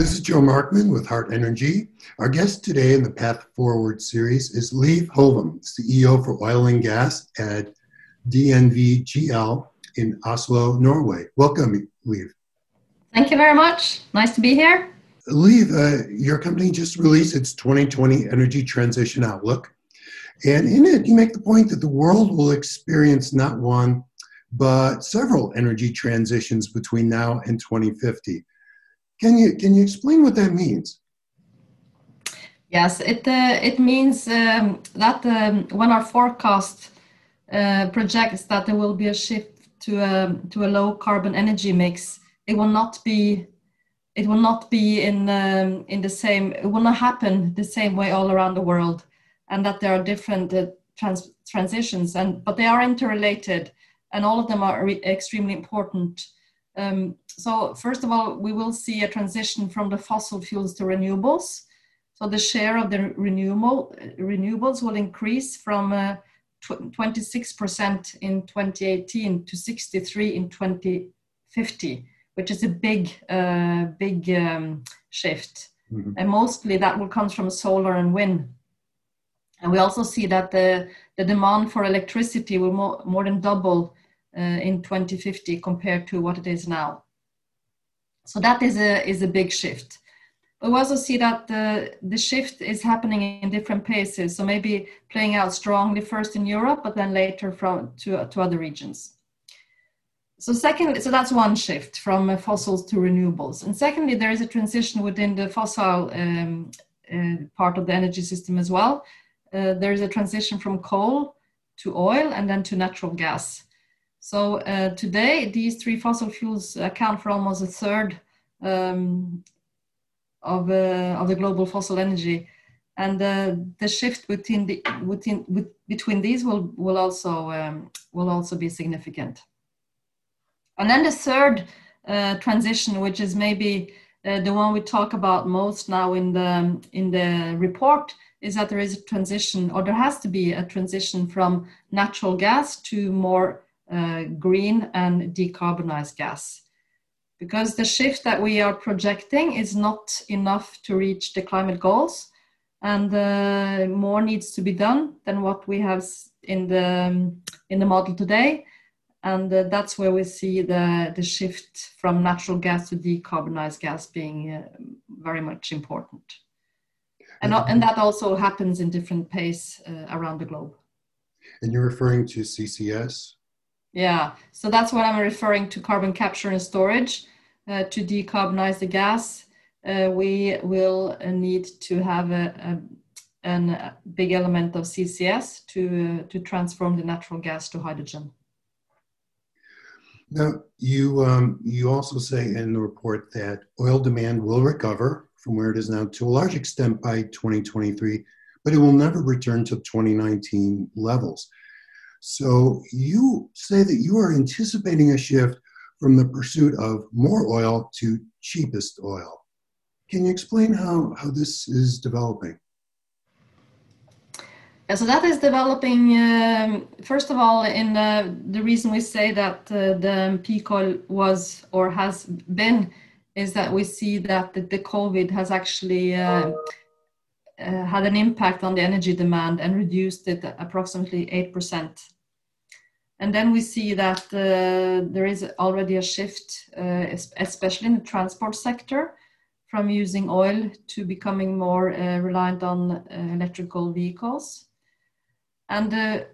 This is Joe Markman with Hart Energy. Our guest today in the Path Forward series is Liv Hovem, CEO for oil and gas at DNV in Oslo, Norway. Welcome, Liv. Thank you very much. Nice to be here. Liv, uh, your company just released its 2020 Energy Transition Outlook. And in it, you make the point that the world will experience not one, but several energy transitions between now and 2050. Can you, can you explain what that means? Yes, it, uh, it means um, that um, when our forecast uh, projects that there will be a shift to a, to a low carbon energy mix, it will not be it will not be in um, in the same it will not happen the same way all around the world and that there are different uh, trans- transitions and but they are interrelated and all of them are re- extremely important um, so first of all we will see a transition from the fossil fuels to renewables so the share of the renewable renewables will increase from uh, 26% in 2018 to 63 in 2050 which is a big, uh, big um, shift. Mm-hmm. And mostly that will come from solar and wind. And we also see that the, the demand for electricity will more, more than double uh, in 2050 compared to what it is now. So that is a, is a big shift. We also see that the, the shift is happening in different paces. So maybe playing out strongly first in Europe, but then later from to, to other regions. So secondly, so that's one shift from uh, fossils to renewables. And secondly, there is a transition within the fossil um, uh, part of the energy system as well. Uh, there is a transition from coal to oil and then to natural gas. So uh, today, these three fossil fuels account for almost a third um, of, uh, of the global fossil energy. And uh, the shift within the, within, with, between these will, will, also, um, will also be significant. And then the third uh, transition, which is maybe uh, the one we talk about most now in the in the report, is that there is a transition, or there has to be a transition from natural gas to more uh, green and decarbonized gas. Because the shift that we are projecting is not enough to reach the climate goals, and uh, more needs to be done than what we have in the in the model today and uh, that's where we see the, the shift from natural gas to decarbonized gas being uh, very much important. And, mm-hmm. and that also happens in different pace uh, around the globe. And you're referring to CCS? Yeah, so that's what I'm referring to carbon capture and storage. Uh, to decarbonize the gas, uh, we will uh, need to have a, a, a, big element of CCS to, to transform the natural gas to hydrogen. Now, you, um, you also say in the report that oil demand will recover from where it is now to a large extent by 2023, but it will never return to 2019 levels. So you say that you are anticipating a shift from the pursuit of more oil to cheapest oil. Can you explain how, how this is developing? Yeah, so that is developing, um, first of all, in uh, the reason we say that uh, the peak oil was or has been is that we see that the, the COVID has actually uh, uh had an impact on the energy demand and reduced it approximately 8%. And then we see that uh, there is already a shift, uh, especially in the transport sector, from using oil to becoming more reliant on electrical vehicles. And uh,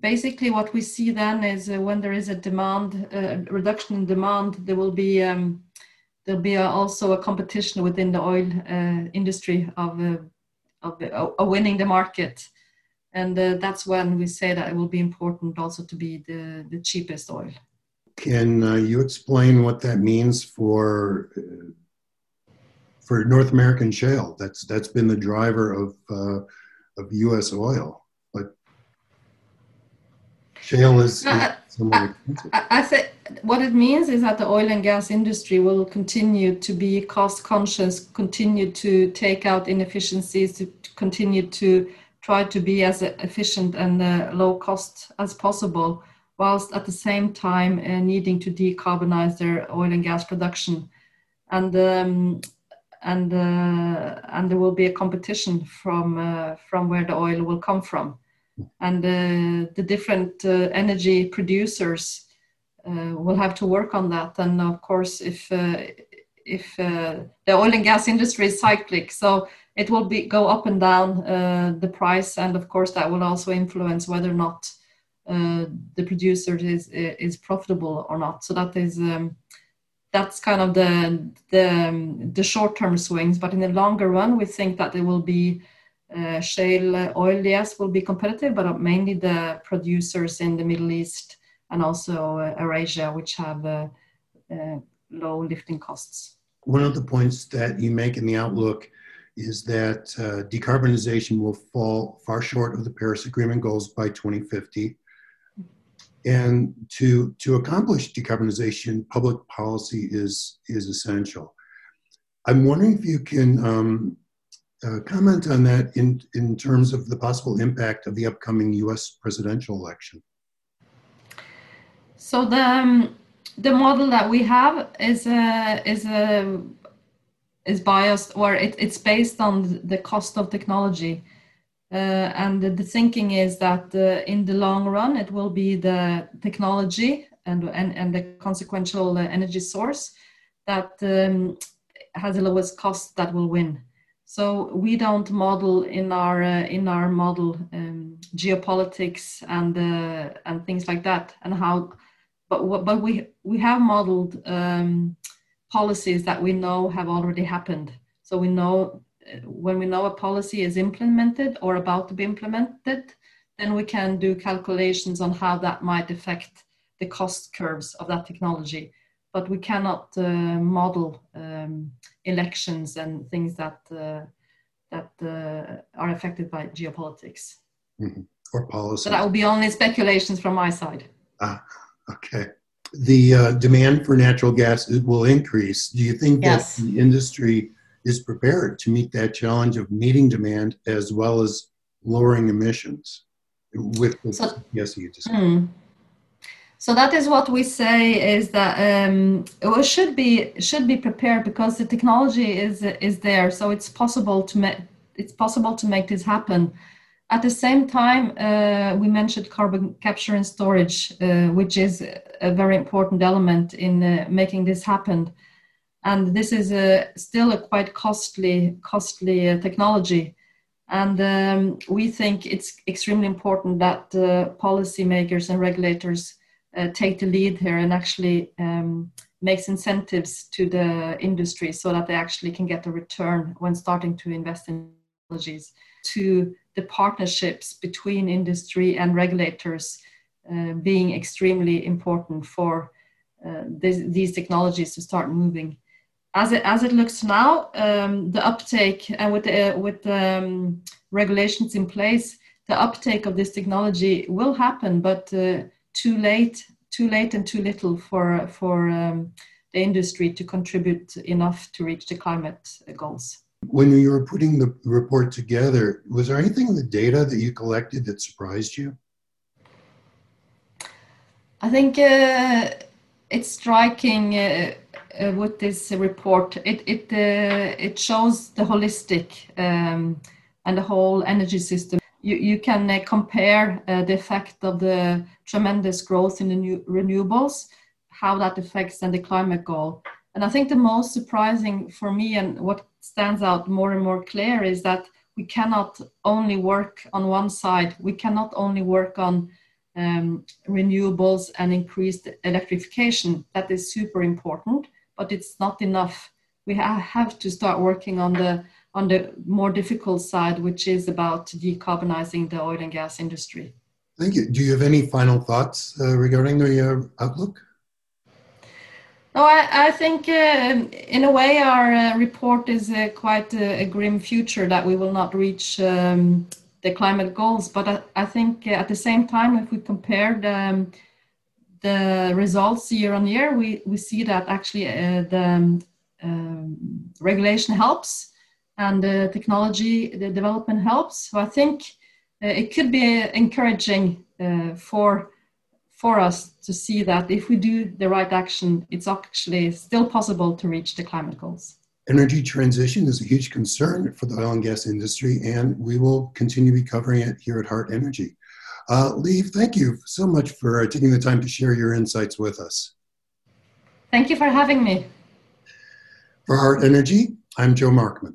basically what we see then is uh, when there is a demand, uh, reduction in demand, there will be um, there'll be also a competition within the oil uh, industry of, uh, of, of, winning the market. And uh, that's when we say that it will be important also to be the, the cheapest oil. Can uh, you explain what that means for uh, for North American shale? That's that's been the driver of uh, of U.S. oil. Shale is, uh, I, I, I think what it means is that the oil and gas industry will continue to be cost conscious, continue to take out inefficiencies, to, to continue to try to be as efficient and uh, low cost as possible, whilst at the same time uh, needing to decarbonize their oil and gas production. And um, and uh, and there will be a competition from uh, from where the oil will come from, and uh, the different uh, energy producers uh, will have to work on that. And of course, if if the oil and gas industry is cyclic, so it will be go up and down the price, and of course that will also influence whether or not the producer is is profitable or not. So that is. Um, that's kind of the the, um, the short term swings. But in the longer run, we think that there will be uh, shale oil, yes, will be competitive, but mainly the producers in the Middle East and also uh, Eurasia, which have uh, uh, low lifting costs. One of the points that you make in the outlook is that uh, decarbonization will fall far short of the Paris Agreement goals by 2050 and to, to accomplish decarbonization, public policy is, is essential. I'm wondering if you can um, uh, comment on that in, in terms of the possible impact of the upcoming US presidential election. So the, um, the model that we have is a, is a, is biased or it, it's based on the cost of technology. Uh, and the, the, thinking is that uh, in the long run, it will be the technology and, and, and the consequential uh, energy source that um, has the lowest cost that will win. So we don't model in our uh, in our model um, geopolitics and uh, and things like that and how, but but we we have modeled um, policies that we know have already happened. So we know when we know a policy is implemented or about to be implemented, then we can do calculations on how that might affect the cost curves of that technology. But we cannot uh, model um, elections and things that uh, that uh, are affected by geopolitics. Mm-hmm. Or policy. So that will be only speculations from my side. Ah, okay. The uh, demand for natural gas will increase. Do you think yes. that the industry is prepared to meet that challenge of meeting demand as well as lowering emissions with the so, yes you just mm. So that is what we say is that um, it should be should be prepared because the technology is is there. So it's possible to make it's possible to make this happen. At the same time uh, we mentioned carbon capture and storage uh, which is a very important element in uh, making this happen. And this is a, still a quite costly costly uh, technology. And um, we think it's extremely important that uh, policymakers and regulators uh, take the lead here and actually um, makes incentives to the industry so that they actually can get a return when starting to invest in technologies. To the partnerships between industry and regulators uh, being extremely important for uh, this, these technologies to start moving. As it as it looks now, um, the uptake and uh, with the, uh, with um, regulations in place, the uptake of this technology will happen, but uh, too late, too late, and too little for for um, the industry to contribute enough to reach the climate goals. When you were putting the report together, was there anything in the data that you collected that surprised you? I think uh, it's striking. Uh, uh, with this report, it it uh, it shows the holistic um, and the whole energy system. You you can uh, compare uh, the effect of the tremendous growth in the new renewables, how that affects and the climate goal. And I think the most surprising for me and what stands out more and more clear is that we cannot only work on one side. We cannot only work on um, renewables and increased electrification. That is super important but it's not enough. We ha- have to start working on the on the more difficult side, which is about decarbonizing the oil and gas industry. Thank you. Do you have any final thoughts uh, regarding the uh, outlook? No, I, I think uh, in a way our uh, report is uh, quite a, a, grim future that we will not reach um, the climate goals. But I, I, think uh, at the same time, if we compare the um, the results year on year, we, we see that actually uh, the um, um, regulation helps and the technology, the development helps. So I think uh, it could be encouraging uh, for for us to see that if we do the right action, it's actually still possible to reach the climate goals. Energy transition is a huge concern for the oil and gas industry, and we will continue to be covering it here at Hart Energy. Uh, Liv, thank you so much for taking the time to share your insights with us. Thank you for having me. For Hart Energy, I'm Joe Markman.